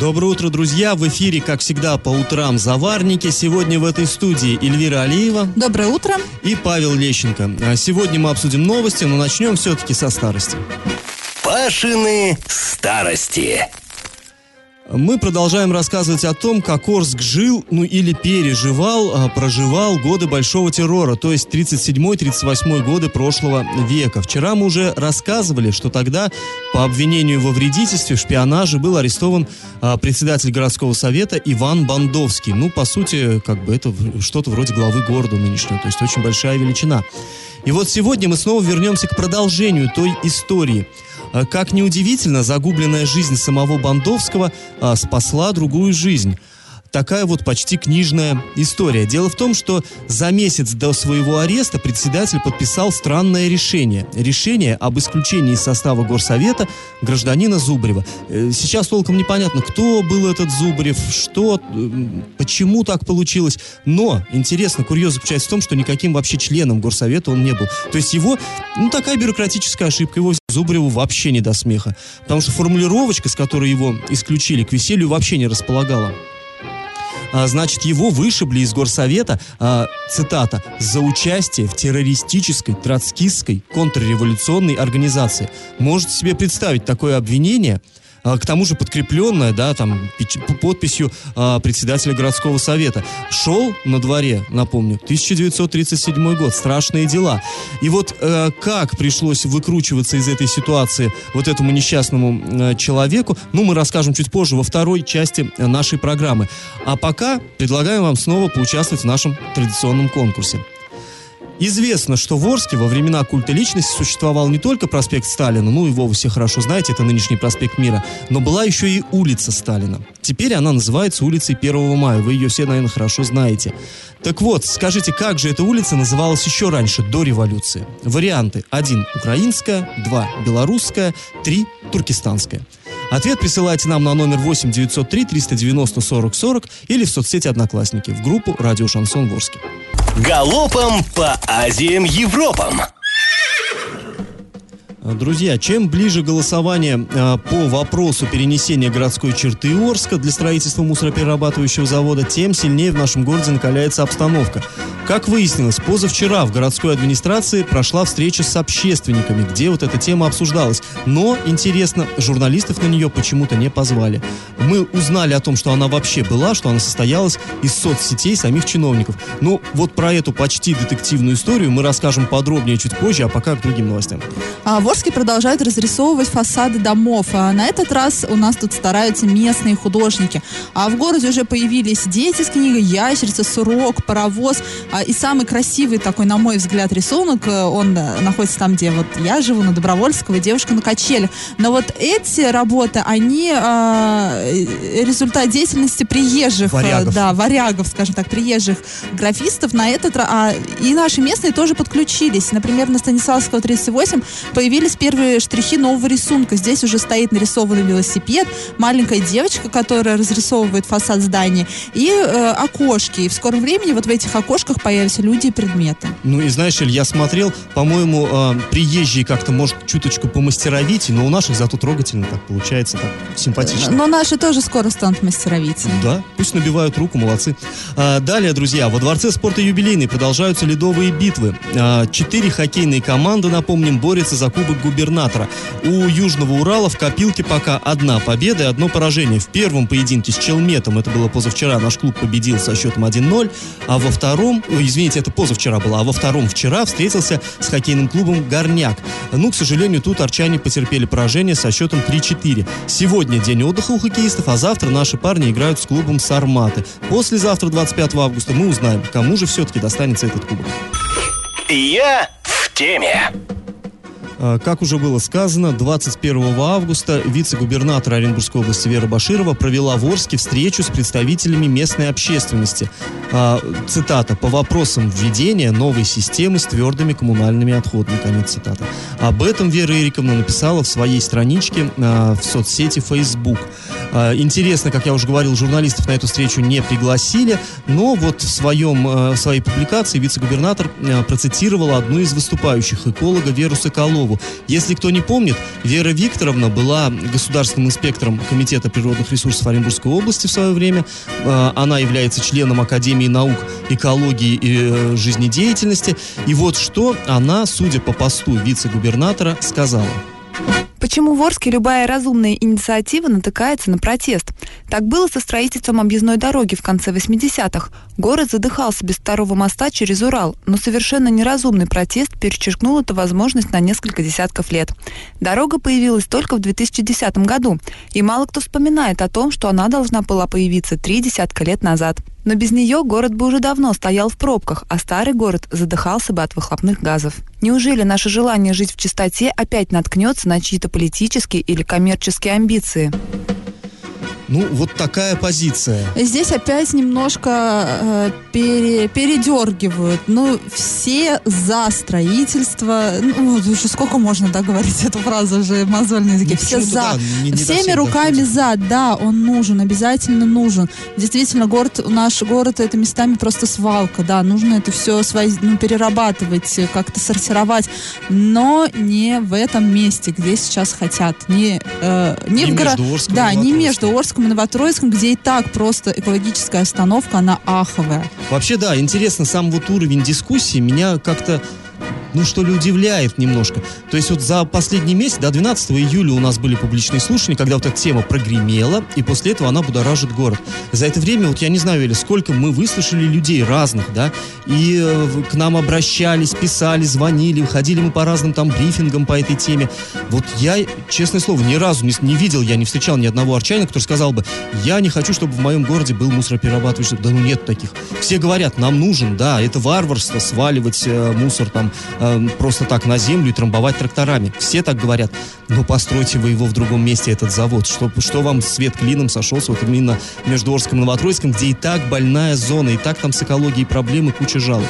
Доброе утро, друзья! В эфире, как всегда, по утрам «Заварники». Сегодня в этой студии Эльвира Алиева. Доброе утро. И Павел Лещенко. А сегодня мы обсудим новости, но начнем все-таки со старости. Пашины старости. Мы продолжаем рассказывать о том, как Орск жил, ну или переживал, а, проживал годы Большого террора, то есть 37-38 годы прошлого века. Вчера мы уже рассказывали, что тогда по обвинению во вредительстве, в шпионаже был арестован а, председатель городского совета Иван Бандовский. Ну, по сути, как бы это что-то вроде главы города нынешнего, то есть очень большая величина. И вот сегодня мы снова вернемся к продолжению той истории – а, как неудивительно, загубленная жизнь самого Бандовского а, спасла другую жизнь такая вот почти книжная история. Дело в том, что за месяц до своего ареста председатель подписал странное решение. Решение об исключении из состава горсовета гражданина Зубрева. Э, сейчас толком непонятно, кто был этот Зубрев, что, почему так получилось. Но интересно, курьез заключается в том, что никаким вообще членом горсовета он не был. То есть его, ну такая бюрократическая ошибка, его Зубреву вообще не до смеха. Потому что формулировочка, с которой его исключили к веселью, вообще не располагала а, значит, его вышибли из горсовета, а, цитата, «за участие в террористической, троцкистской, контрреволюционной организации». Можете себе представить такое обвинение – к тому же подкрепленная, да, там, подписью а, председателя городского совета. Шел на дворе, напомню, 1937 год, страшные дела. И вот э, как пришлось выкручиваться из этой ситуации вот этому несчастному э, человеку, ну, мы расскажем чуть позже во второй части нашей программы. А пока предлагаем вам снова поучаствовать в нашем традиционном конкурсе. Известно, что в Орске во времена культа личности существовал не только проспект Сталина, ну его вы все хорошо знаете, это нынешний проспект Мира, но была еще и улица Сталина. Теперь она называется улицей 1 мая, вы ее все, наверное, хорошо знаете. Так вот, скажите, как же эта улица называлась еще раньше, до революции? Варианты. 1. Украинская, 2. Белорусская, 3. Туркестанская. Ответ присылайте нам на номер 8 903 390 40 40 или в соцсети Одноклассники в группу «Радио Шансон Ворске». Галопом по Азиям Европам! Друзья, чем ближе голосование а, по вопросу перенесения городской черты Орска для строительства мусороперерабатывающего завода, тем сильнее в нашем городе накаляется обстановка. Как выяснилось, позавчера в городской администрации прошла встреча с общественниками, где вот эта тема обсуждалась. Но, интересно, журналистов на нее почему-то не позвали. Мы узнали о том, что она вообще была, что она состоялась из соцсетей самих чиновников. Ну, вот про эту почти детективную историю мы расскажем подробнее чуть позже, а пока к другим новостям. А, в Орске продолжают разрисовывать фасады домов. А на этот раз у нас тут стараются местные художники. А в городе уже появились дети с книгой «Ящерица», «Сурок», «Паровоз». А, и самый красивый такой, на мой взгляд, рисунок, э, он э, находится там, где вот я живу, на Добровольского, девушка на качелях. Но вот эти работы, они э, результат деятельности приезжих, варягов. да, варягов, скажем так, приезжих графистов. На этот а, и наши местные тоже подключились. Например, на Станиславского 38 появились первые штрихи нового рисунка. Здесь уже стоит нарисованный велосипед, маленькая девочка, которая разрисовывает фасад здания, и э, окошки. И в скором времени вот в этих окошках появятся люди и предметы. Ну и знаешь, Иль, я смотрел, по-моему, э, приезжие как-то, может, чуточку помастеровить, но у наших зато трогательно так получается, так симпатично. Но наши тоже скоро станут мастеровить. Да, пусть набивают руку, молодцы. А, далее, друзья, во Дворце спорта юбилейный продолжаются ледовые битвы. А, четыре хоккейные команды, напомним, борются за кубок губернатора. У Южного Урала в копилке пока одна победа и одно поражение. В первом поединке с Челметом, это было позавчера, наш клуб победил со счетом 1-0, а во втором, извините, это позавчера было, а во втором вчера встретился с хоккейным клубом «Горняк». Ну, к сожалению, тут арчане потерпели поражение со счетом 3-4. Сегодня день отдыха у хоккеистов, а завтра наши парни играют с клубом «Сарматы». Послезавтра, 25 августа, мы узнаем, кому же все-таки достанется этот кубок. Я в теме. Э, как уже было сказано, 21 августа вице-губернатор Оренбургской области Вера Баширова провела в Орске встречу с представителями местной общественности. Э, цитата. «По вопросам введения новой системы с твердыми коммунальными отходами». Конец цитаты. Об этом Вера Эриковна написала в своей страничке э, в соцсети Facebook. Интересно, как я уже говорил, журналистов на эту встречу не пригласили, но вот в, своем, в своей публикации вице-губернатор процитировал одну из выступающих, эколога Веру Соколову. Если кто не помнит, Вера Викторовна была государственным инспектором Комитета природных ресурсов Оренбургской области в свое время. Э, она является членом Академии наук экологии и э, жизнедеятельности. И вот что она, судя по посту вице-губернатора, сказала. Почему в Орске любая разумная инициатива натыкается на протест? Так было со строительством объездной дороги в конце 80-х. Город задыхался без второго моста через Урал, но совершенно неразумный протест перечеркнул эту возможность на несколько десятков лет. Дорога появилась только в 2010 году, и мало кто вспоминает о том, что она должна была появиться три десятка лет назад. Но без нее город бы уже давно стоял в пробках, а старый город задыхался бы от выхлопных газов. Неужели наше желание жить в чистоте опять наткнется на чьи-то политические или коммерческие амбиции? Ну, вот такая позиция. Здесь опять немножко э, пере, передергивают. Ну, все за строительство. Ну, уже сколько можно, да, говорить эту фразу уже мозольный языке. Ну, все за. Да, не, не Всеми руками доходит. за. Да, он нужен, обязательно нужен. Действительно, город, наш город, это местами просто свалка, да. Нужно это все свои, ну, перерабатывать, как-то сортировать. Но не в этом месте, где сейчас хотят. Не, э, не, не в горо... Да, не между Орском Новотроицком и Новотроицком, где и так просто экологическая остановка, она аховая. Вообще, да, интересно, сам вот уровень дискуссии меня как-то ну, что ли, удивляет немножко. То есть вот за последний месяц, до 12 июля у нас были публичные слушания, когда вот эта тема прогремела, и после этого она будоражит город. За это время, вот я не знаю, или сколько мы выслушали людей разных, да, и э, к нам обращались, писали, звонили, ходили мы по разным там брифингам по этой теме. Вот я, честное слово, ни разу не, не видел, я не встречал ни одного арчанина, который сказал бы, я не хочу, чтобы в моем городе был мусороперерабатывающий. Да ну нет таких. Все говорят, нам нужен, да, это варварство сваливать э, мусор там э, просто так на землю и трамбовать тракторами. Все так говорят. Но постройте вы его в другом месте, этот завод. Что, что вам свет клином сошелся вот именно между Орском и Новотроицком, где и так больная зона, и так там с экологией проблемы, куча жалоб.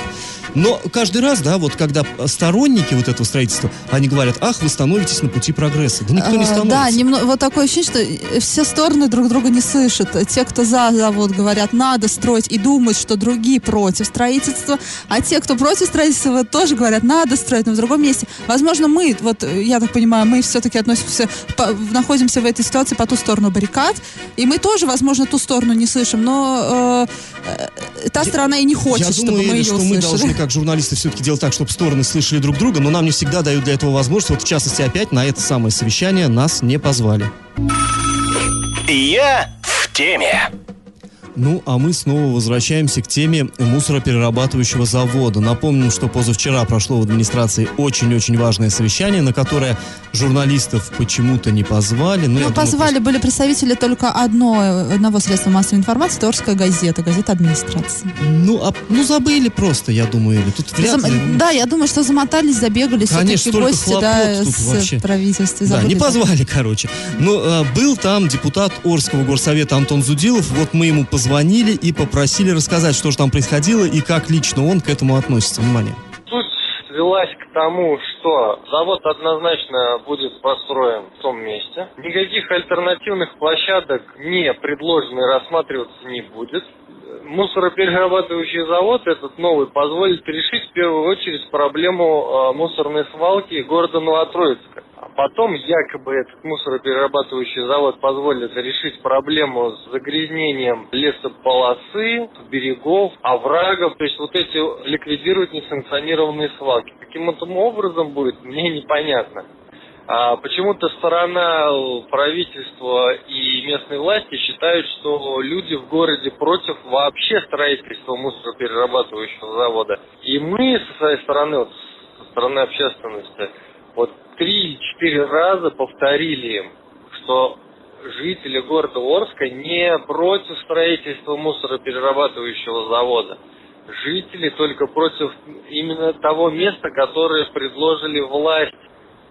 Но каждый раз, да, вот когда сторонники вот этого строительства, они говорят, ах, вы становитесь на пути прогресса. Да никто не а, становится. Да, немного, вот такое ощущение, что все стороны друг друга не слышат. Те, кто за завод, говорят, надо строить и думают, что другие против строительства, а те, кто против строительства, тоже говорят, надо строить, но в другом месте. Возможно, мы, вот я так понимаю, мы все-таки относимся, по, находимся в этой ситуации по ту сторону баррикад, и мы тоже, возможно, ту сторону не слышим, но э, э, та сторона и не хочет, я чтобы думаю, мы ее что услышали. мы должны как журналисты все-таки делать так, чтобы стороны слышали друг друга, но нам не всегда дают для этого возможность. Вот в частности опять на это самое совещание нас не позвали. Я в теме. Ну, а мы снова возвращаемся к теме мусороперерабатывающего завода. Напомним, что позавчера прошло в администрации очень-очень важное совещание, на которое журналистов почему-то не позвали. Ну, ну позвали, думаю, были представители только одно, одного средства массовой информации, Торская газета, газета администрации. Ну, а, ну забыли просто, я думаю, или тут вряд Зам... ли... Да, я думаю, что замотались, забегали Конечно, все-таки гости, да, с вообще. правительства. Да, не позвали, короче. Ну, а, был там депутат Орского горсовета Антон Зудилов, вот мы ему позвали позвонили и попросили рассказать, что же там происходило и как лично он к этому относится. Внимание. Суть свелась к тому, что завод однозначно будет построен в том месте. Никаких альтернативных площадок не предложено и рассматриваться не будет. Мусороперерабатывающий завод, этот новый, позволит решить в первую очередь проблему э, мусорной свалки города Новотроицка. Потом якобы этот мусороперерабатывающий завод позволит решить проблему с загрязнением лесополосы, берегов, оврагов. То есть вот эти ликвидировать несанкционированные свалки. Каким этим образом будет, мне непонятно. А почему-то сторона правительства и местной власти считают, что люди в городе против вообще строительства мусороперерабатывающего завода. И мы со своей стороны, вот, со стороны общественности, вот три или четыре раза повторили им, что жители города Орска не против строительства мусороперерабатывающего завода. Жители только против именно того места, которое предложили власть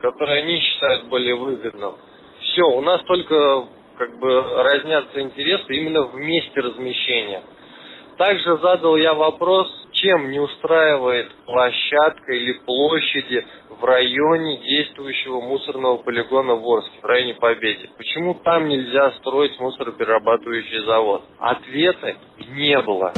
который они считают более выгодным. Все, у нас только как бы разнятся интересы именно в месте размещения. Также задал я вопрос, чем не устраивает площадка или площади в районе действующего мусорного полигона в Орске, в районе Победы. Почему там нельзя строить мусороперерабатывающий завод? Ответа не было.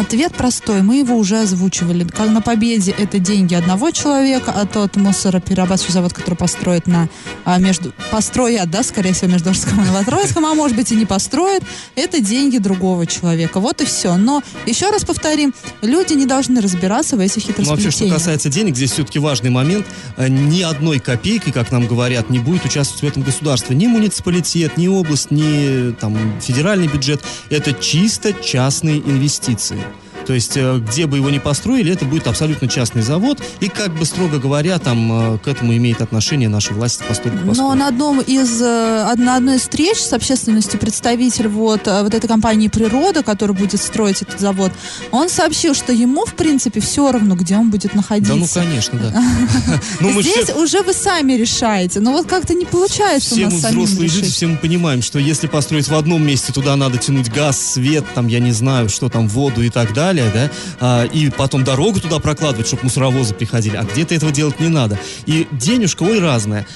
Ответ простой, мы его уже озвучивали. Как на Победе это деньги одного человека, а тот мусороперерабатывающий завод, который построит на а, между построят, да, скорее всего, между Орском и Новотроицком, а может быть и не построит, это деньги другого человека. Вот и все. Но еще раз повторим, люди не должны разбираться в этих Ну, вообще, что хитросплетениях. касается денег, здесь все-таки важный момент. Э, Ни одной копейки, как нам говорят, не будет участвовать в этом государство. Ни муниципалитет, ни область, ни там, федеральный бюджет. Это чисто частные инвестиции. То есть, э, где бы его ни построили, это будет абсолютно частный завод. И, как бы, строго говоря, там э, к этому имеет отношение наша власть постольку Но поскольку. на одном из э, на одной из встреч с общественностью представитель вот, вот этой компании «Природа», которая будет строить этот завод, он сообщил, что ему, в принципе, все равно, где он будет находиться. Да, ну, конечно, да. Ну, Здесь уже вы сами решаете. Но вот как-то не получается все мы взрослые люди, все мы понимаем, что если построить в одном месте, туда надо тянуть газ, свет, там, я не знаю, что там, воду и так далее, да, а, и потом дорогу туда прокладывать, чтобы мусоровозы приходили, а где-то этого делать не надо. И денежка, ой, разная.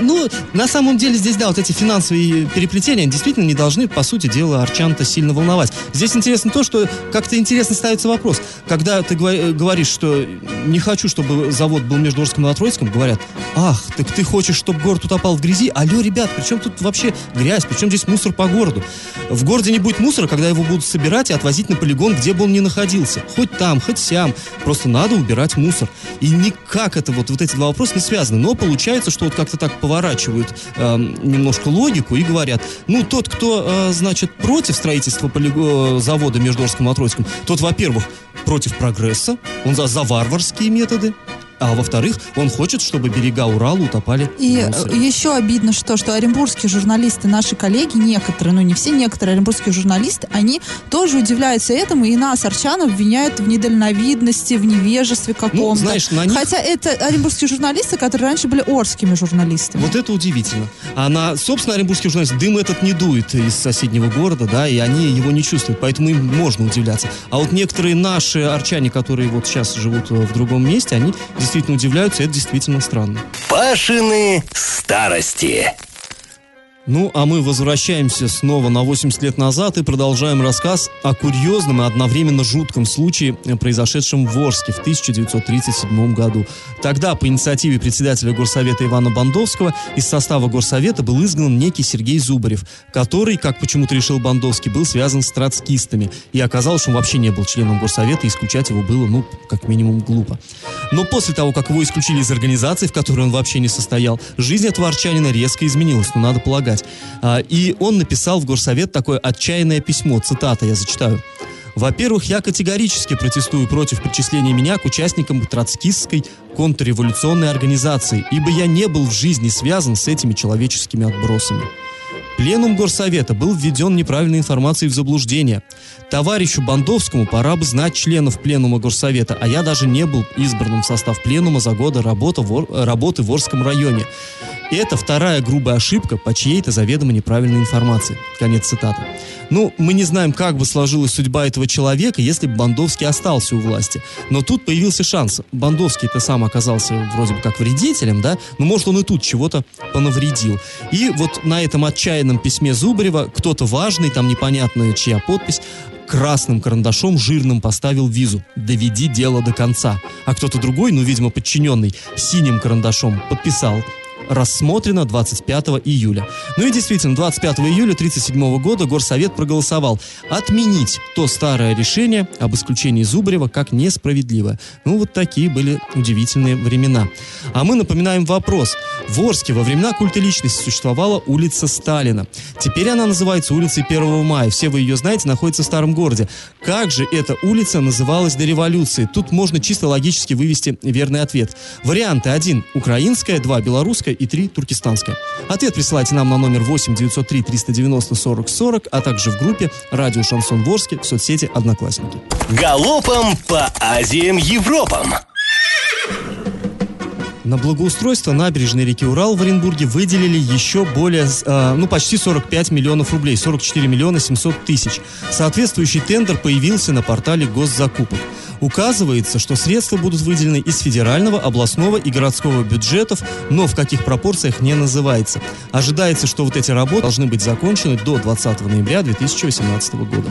Ну, на самом деле здесь, да, вот эти финансовые переплетения, действительно не должны, по сути дела, Арчан-то сильно волновать. Здесь интересно то, что как-то интересно ставится вопрос. Когда ты э, говоришь, что не хочу, чтобы завод был между Орском и Новотроицком, говорят, ах, так ты хочешь, чтобы город утопал в грязи? Алло, ребят, при чем тут вообще грязь? При чем здесь мусор по городу? В городе не будет мусора, когда его будут собирать и отвозить на полигон, где бы он ни находился. Хоть там, хоть сям. Просто надо убирать мусор. И никак это вот, вот эти два вопроса не связаны. Но получается, что вот как-то так поворачивают эм, немножко логику и говорят, ну, тот, кто, э, значит, против строительства полиго- завода между Орском и Новотроицком, тот, во-первых, против прогресса, он за, за варварские методы, а во-вторых, он хочет, чтобы берега Урала утопали И еще обидно, что, что оренбургские журналисты, наши коллеги, некоторые, ну не все, некоторые оренбургские журналисты, они тоже удивляются этому, и нас, арчан, обвиняют в недальновидности, в невежестве каком-то. Ну, знаешь, на них- Хотя это оренбургские журналисты, которые раньше были орскими журналистами. Вот это удивительно. А на, собственно, оренбургский журналист дым этот не дует из соседнего города, да, и они его не чувствуют, поэтому им можно удивляться. А вот некоторые наши арчане, которые вот сейчас живут э, в другом месте, они действительно удивляются, и это действительно странно. Пашины старости. Ну, а мы возвращаемся снова на 80 лет назад и продолжаем рассказ о курьезном и одновременно жутком случае, э, произошедшем в Орске в 1937 году. Тогда по инициативе председателя Горсовета Ивана Бандовского из состава Горсовета был изгнан некий Сергей Зубарев, который, как почему-то решил Бандовский, был связан с троцкистами. И оказалось, что он вообще не был членом Горсовета, и исключать его было, ну, как минимум, глупо. Но после того, как его исключили из организации, в которой он вообще не состоял, жизнь этого арчанина резко изменилась, ну, надо полагать. А, И он написал в Горсовет такое отчаянное письмо, цитата, я зачитаю. Во-первых, я категорически протестую против причисления меня к участникам троцкистской контрреволюционной организации, ибо я не был в жизни связан с этими человеческими отбросами. Пленум Горсовета был введен неправильной информацией в заблуждение. Товарищу Бандовскому пора бы знать членов Пленума Горсовета, а я даже не был избранным в состав Пленума за годы работы в Орском районе. И это вторая грубая ошибка по чьей-то заведомо неправильной информации. Конец цитаты. Ну, мы не знаем, как бы сложилась судьба этого человека, если бы Бандовский остался у власти. Но тут появился шанс. Бандовский-то сам оказался вроде бы как вредителем, да? Но может он и тут чего-то понавредил. И вот на этом отчаянном письме Зубарева кто-то важный, там непонятная чья подпись, красным карандашом жирным поставил визу «Доведи дело до конца». А кто-то другой, ну, видимо, подчиненный, синим карандашом подписал рассмотрено 25 июля. Ну и действительно, 25 июля 1937 года Горсовет проголосовал отменить то старое решение об исключении Зубарева как несправедливое. Ну вот такие были удивительные времена. А мы напоминаем вопрос. В Орске во времена культа личности существовала улица Сталина. Теперь она называется улицей 1 мая. Все вы ее знаете, находится в старом городе. Как же эта улица называлась до революции? Тут можно чисто логически вывести верный ответ. Варианты 1 – украинская, 2 – белорусская и 3 – туркестанская. Ответ присылайте нам на номер 8 903 390 40 40, а также в группе «Радио Шансон Ворске» в соцсети «Одноклассники». Галопом по Азиям Европам. На благоустройство набережной реки Урал в Оренбурге выделили еще более, э, ну, почти 45 миллионов рублей, 44 миллиона 700 тысяч. Соответствующий тендер появился на портале госзакупок. Указывается, что средства будут выделены из федерального, областного и городского бюджетов, но в каких пропорциях не называется. Ожидается, что вот эти работы должны быть закончены до 20 ноября 2018 года.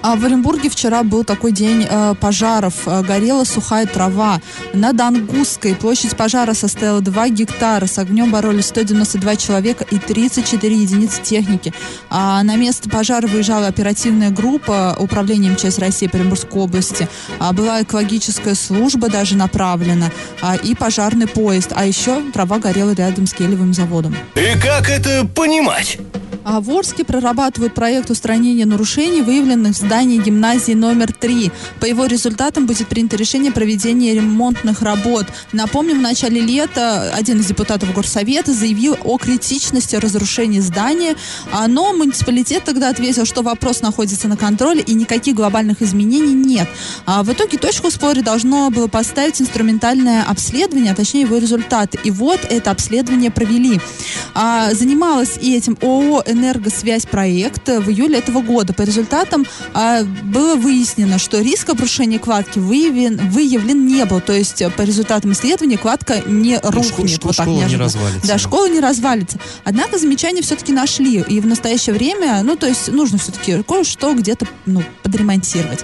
А в Оренбурге вчера был такой день э, пожаров. Э, горела сухая трава. На Дангусской площадь пожара составила 2 гектара. С огнем боролись 192 человека и 34 единицы техники. А на место пожара выезжала оперативная группа управления МЧС России по Оренбургской области. А была экологическая служба даже направлена. А, и пожарный поезд. А еще трава горела рядом с гелевым заводом. И как это понимать? А в Орске прорабатывают проект устранения нарушений, выявленных в здании гимназии номер 3. По его результатам будет принято решение проведения ремонтных работ. Напомним, в начале лета один из депутатов Горсовета заявил о критичности разрушения здания, а, но муниципалитет тогда ответил, что вопрос находится на контроле и никаких глобальных изменений нет. А в итоге точку в споре должно было поставить инструментальное обследование, а точнее его результаты. И вот это обследование провели. А, занималась и этим ООО энергосвязь проект в июле этого года. По результатам а, было выяснено, что риск обрушения кладки выявлен, выявлен не был. То есть по результатам исследования кладка не Ну, рухнет. шко- вот так школа не неожиданно. развалится. Да, школа не развалится. Однако замечания все-таки нашли. И в настоящее время, ну, то есть нужно все-таки кое-что где-то ну, подремонтировать.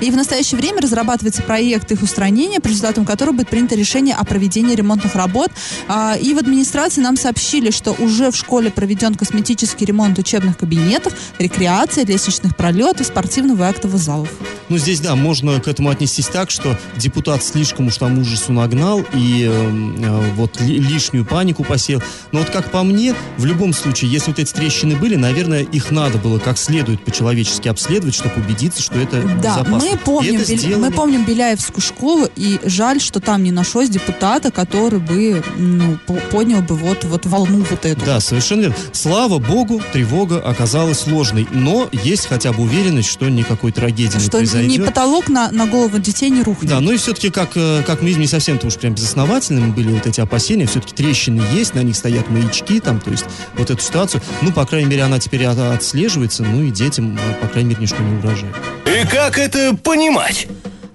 И в настоящее время разрабатывается проект их устранения, по результатам которого будет принято решение о проведении ремонтных работ. А, И в администрации нам сообщили, что уже в школе проведен косметический ремонт учебных кабинетов, рекреация, лестничных пролетов, спортивного и актовых залов. Ну, здесь, да, можно к этому отнестись так, что депутат слишком уж там ужасу нагнал и эм, э, вот ли- лишнюю панику посеял. Но вот как по мне, в любом случае, если вот эти трещины были, наверное, их надо было как следует по-человечески обследовать, чтобы убедиться, что это Да, безопасно. мы И помним, это сделали. мы помним Беляевскую школу, и жаль, что там не нашлось депутата, который бы ну, по- поднял бы вот, вот волну вот эту. Да, совершенно верно. Слава богу, тревога оказалась сложной. Но есть хотя бы уверенность, что никакой трагедии не что произойдет. ни потолок на, на голову детей не рухнет. Да, ну и все-таки, как, э, как мы не совсем-то уж прям безосновательными были вот эти опасения. Все-таки трещины есть, на них стоят маячки, там, то есть вот эту ситуацию. Ну, по крайней мере, она теперь от- отслеживается, ну и детям, э, по крайней мере, ничто не угрожает. И как это понимать?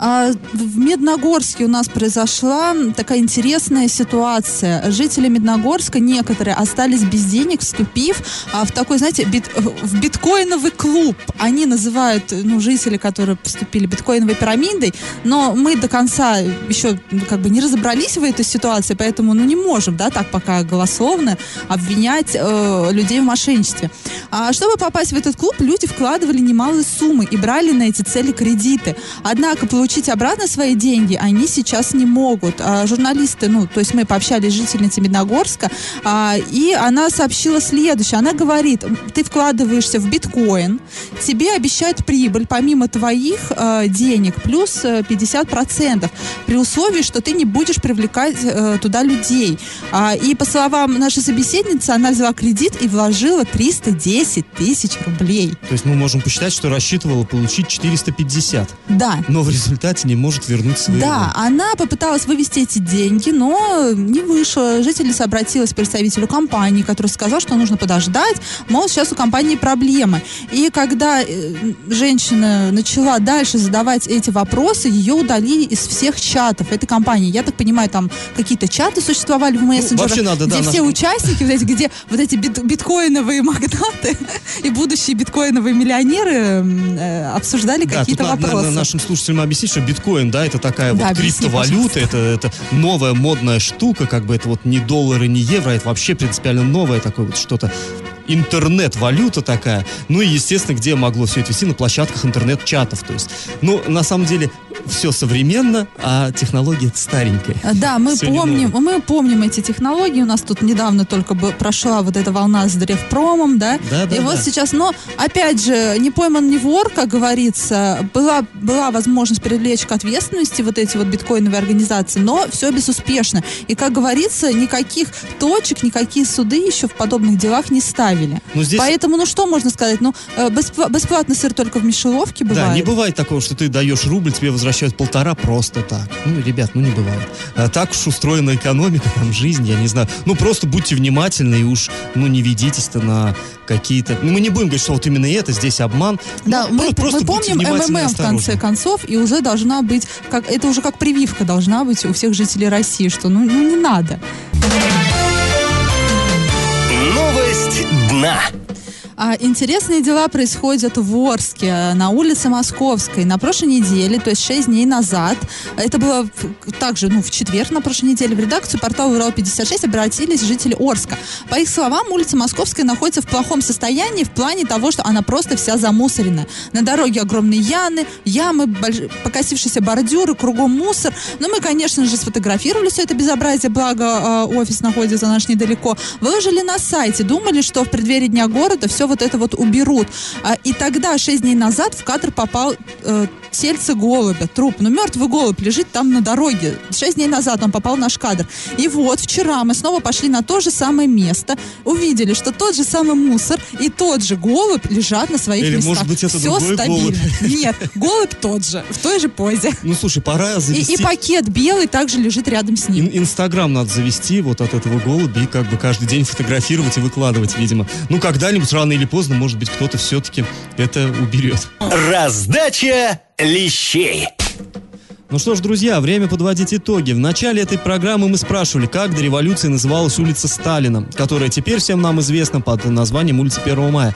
А в Медногорске у нас произошла такая интересная ситуация. Жители Медногорска некоторые остались без денег, вступив а, в такой, знаете, бит- в биткоиновый клуб. Они называют, ну, жители, которые вступили биткоиновой пирамидой, но мы до конца еще ну, как бы не разобрались в этой ситуации, поэтому, ну, не можем, да, так пока голословно обвинять э, людей в мошенничестве. А чтобы попасть в этот клуб, люди вкладывали немалые суммы и брали на эти цели кредиты. Однако получить обратно свои деньги они сейчас не могут. А, журналисты, ну, то есть мы пообщались с жительницей Медногорска, а, и она сообщила следующее. Она говорит, ты вкладываешься в биткоин, тебе обещают прибыль помимо твоих э, денег плюс э, 50%, при условии, что ты не будешь привлекать э, туда людей. А, и по словам нашей собеседницы, она взяла кредит и вложила 310 тысяч рублей. То есть мы можем посчитать, что рассчитывала получить 450, Да, но в результате не может вернуть свои. Да, она попыталась вывести эти деньги, но не вышло. Жительница обратилась к представителю компании, который сказал, что нужно подождать, мол, сейчас у компании проблемы. И когда э, женщина начала дальше задавать эти вопросы, ее удалили из всех чатов этой компании. Я так понимаю, там какие-то чаты существовали в мессенджерах, Ну, надо, да, где все наш- участники, вот эти, где вот эти бит- биткоиновые магнаты и будущие биткоиновые миллионеры э, обсуждали Да, какие-то надо, вопросы. наверное, нашим слушателям объяснить, что биткоин, да, это такая Да, вот объясни, криптовалюта, это, это новая модная штука, как бы это вот не доллары, не евро, это вообще принципиально новое такое вот что-то интернет-валюта такая. Ну и, естественно, где могло все это вести? На площадках интернет-чатов. То есть, ну, на самом деле, все современно, а технология старенькая. Да, мы Всё не помним, мы помним эти технологии. У нас тут недавно только бы прошла вот эта волна с древпромом, да. Да, да, И вот да. сейчас, но опять же, не пойман не вор, как говорится, была была возможность привлечь к ответственности вот эти вот биткоиновые организации, но все безуспешно. И как говорится, никаких точек, никакие суды еще в подобных делах не ставили. Но здесь... Поэтому, ну что можно сказать? Ну, э, беспла- бесплатный сыр только в мишеловке бывает. Да, не бывает такого, что ты даешь рубль, тебе возвращают возвращают полтора просто так. Ну, ребят, ну не бывает. А так уж устроена экономика, там жизнь, я не знаю. Ну, просто будьте внимательны и уж, ну, не ведитесь-то на какие-то... Ну, мы не будем говорить, что вот именно это, здесь обман. Да, Ну, мы, про- просто мы будьте помним МММ в конце концов, и уже должна быть, как это уже как прививка должна быть у всех жителей России, что ну, ну не надо. Новость дна. А, интересные дела происходят в Орске, на улице Московской. На прошлой неделе, то есть 6 дней назад, это было также ну, в четверг на прошлой неделе, в редакцию портала «Урал-56» обратились жители Орска. По их словам, улица Московская находится в плохом состоянии в плане того, что она просто вся замусорена. На дороге огромные ямы, ямы, больш- покосившиеся бордюры, кругом мусор. Но мы, конечно же, сфотографировали все это безобразие, благо э, офис находится наш недалеко. Выложили на сайте, думали, что в преддверии Дня города все вот это вот уберут. А, и тогда, 6 дней назад, в кадр попал э, тельце голубя, труп. Ну, мертвый голубь лежит там на дороге. 6 дней назад он попал в наш кадр. И вот вчера мы снова пошли на то же самое место, увидели, что тот же самый мусор и тот же голубь лежат на своих Или, местах. может быть, это Все другой стабильно. голубь? Нет, голубь тот же, в той же позе. Ну, слушай, пора И, завести... и пакет белый также лежит рядом с ним. Ин- Инстаграм надо завести вот от этого голубя и как бы каждый день фотографировать и выкладывать, видимо. Ну, когда-нибудь, рано или поздно, может быть, кто-то все-таки это уберет. Раздача лещей. Ну что ж, друзья, время подводить итоги. В начале этой программы мы спрашивали, как до революции называлась улица Сталина, которая теперь всем нам известна под названием улица 1 мая.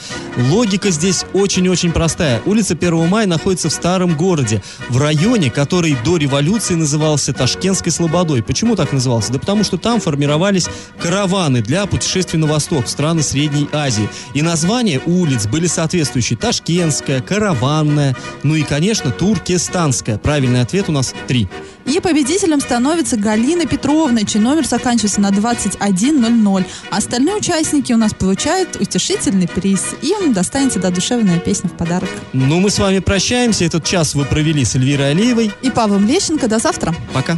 Логика здесь очень-очень простая. Улица 1 мая находится в старом городе, в районе, который до революции назывался Ташкентской Слободой. Почему так назывался? Да потому что там формировались караваны для путешествий на восток, в страны Средней Азии. И названия улиц были соответствующие. Ташкентская, Караванная, ну и, конечно, Туркестанская. Правильный ответ у нас три. И победителем становится Галина Петровна, чей номер заканчивается на 2100. Остальные участники у нас получают утешительный приз. Им достанется душевная песня в подарок. Ну, мы с вами прощаемся. Этот час вы провели с Эльвирой Алиевой. И Павлом Лещенко. До завтра. Пока.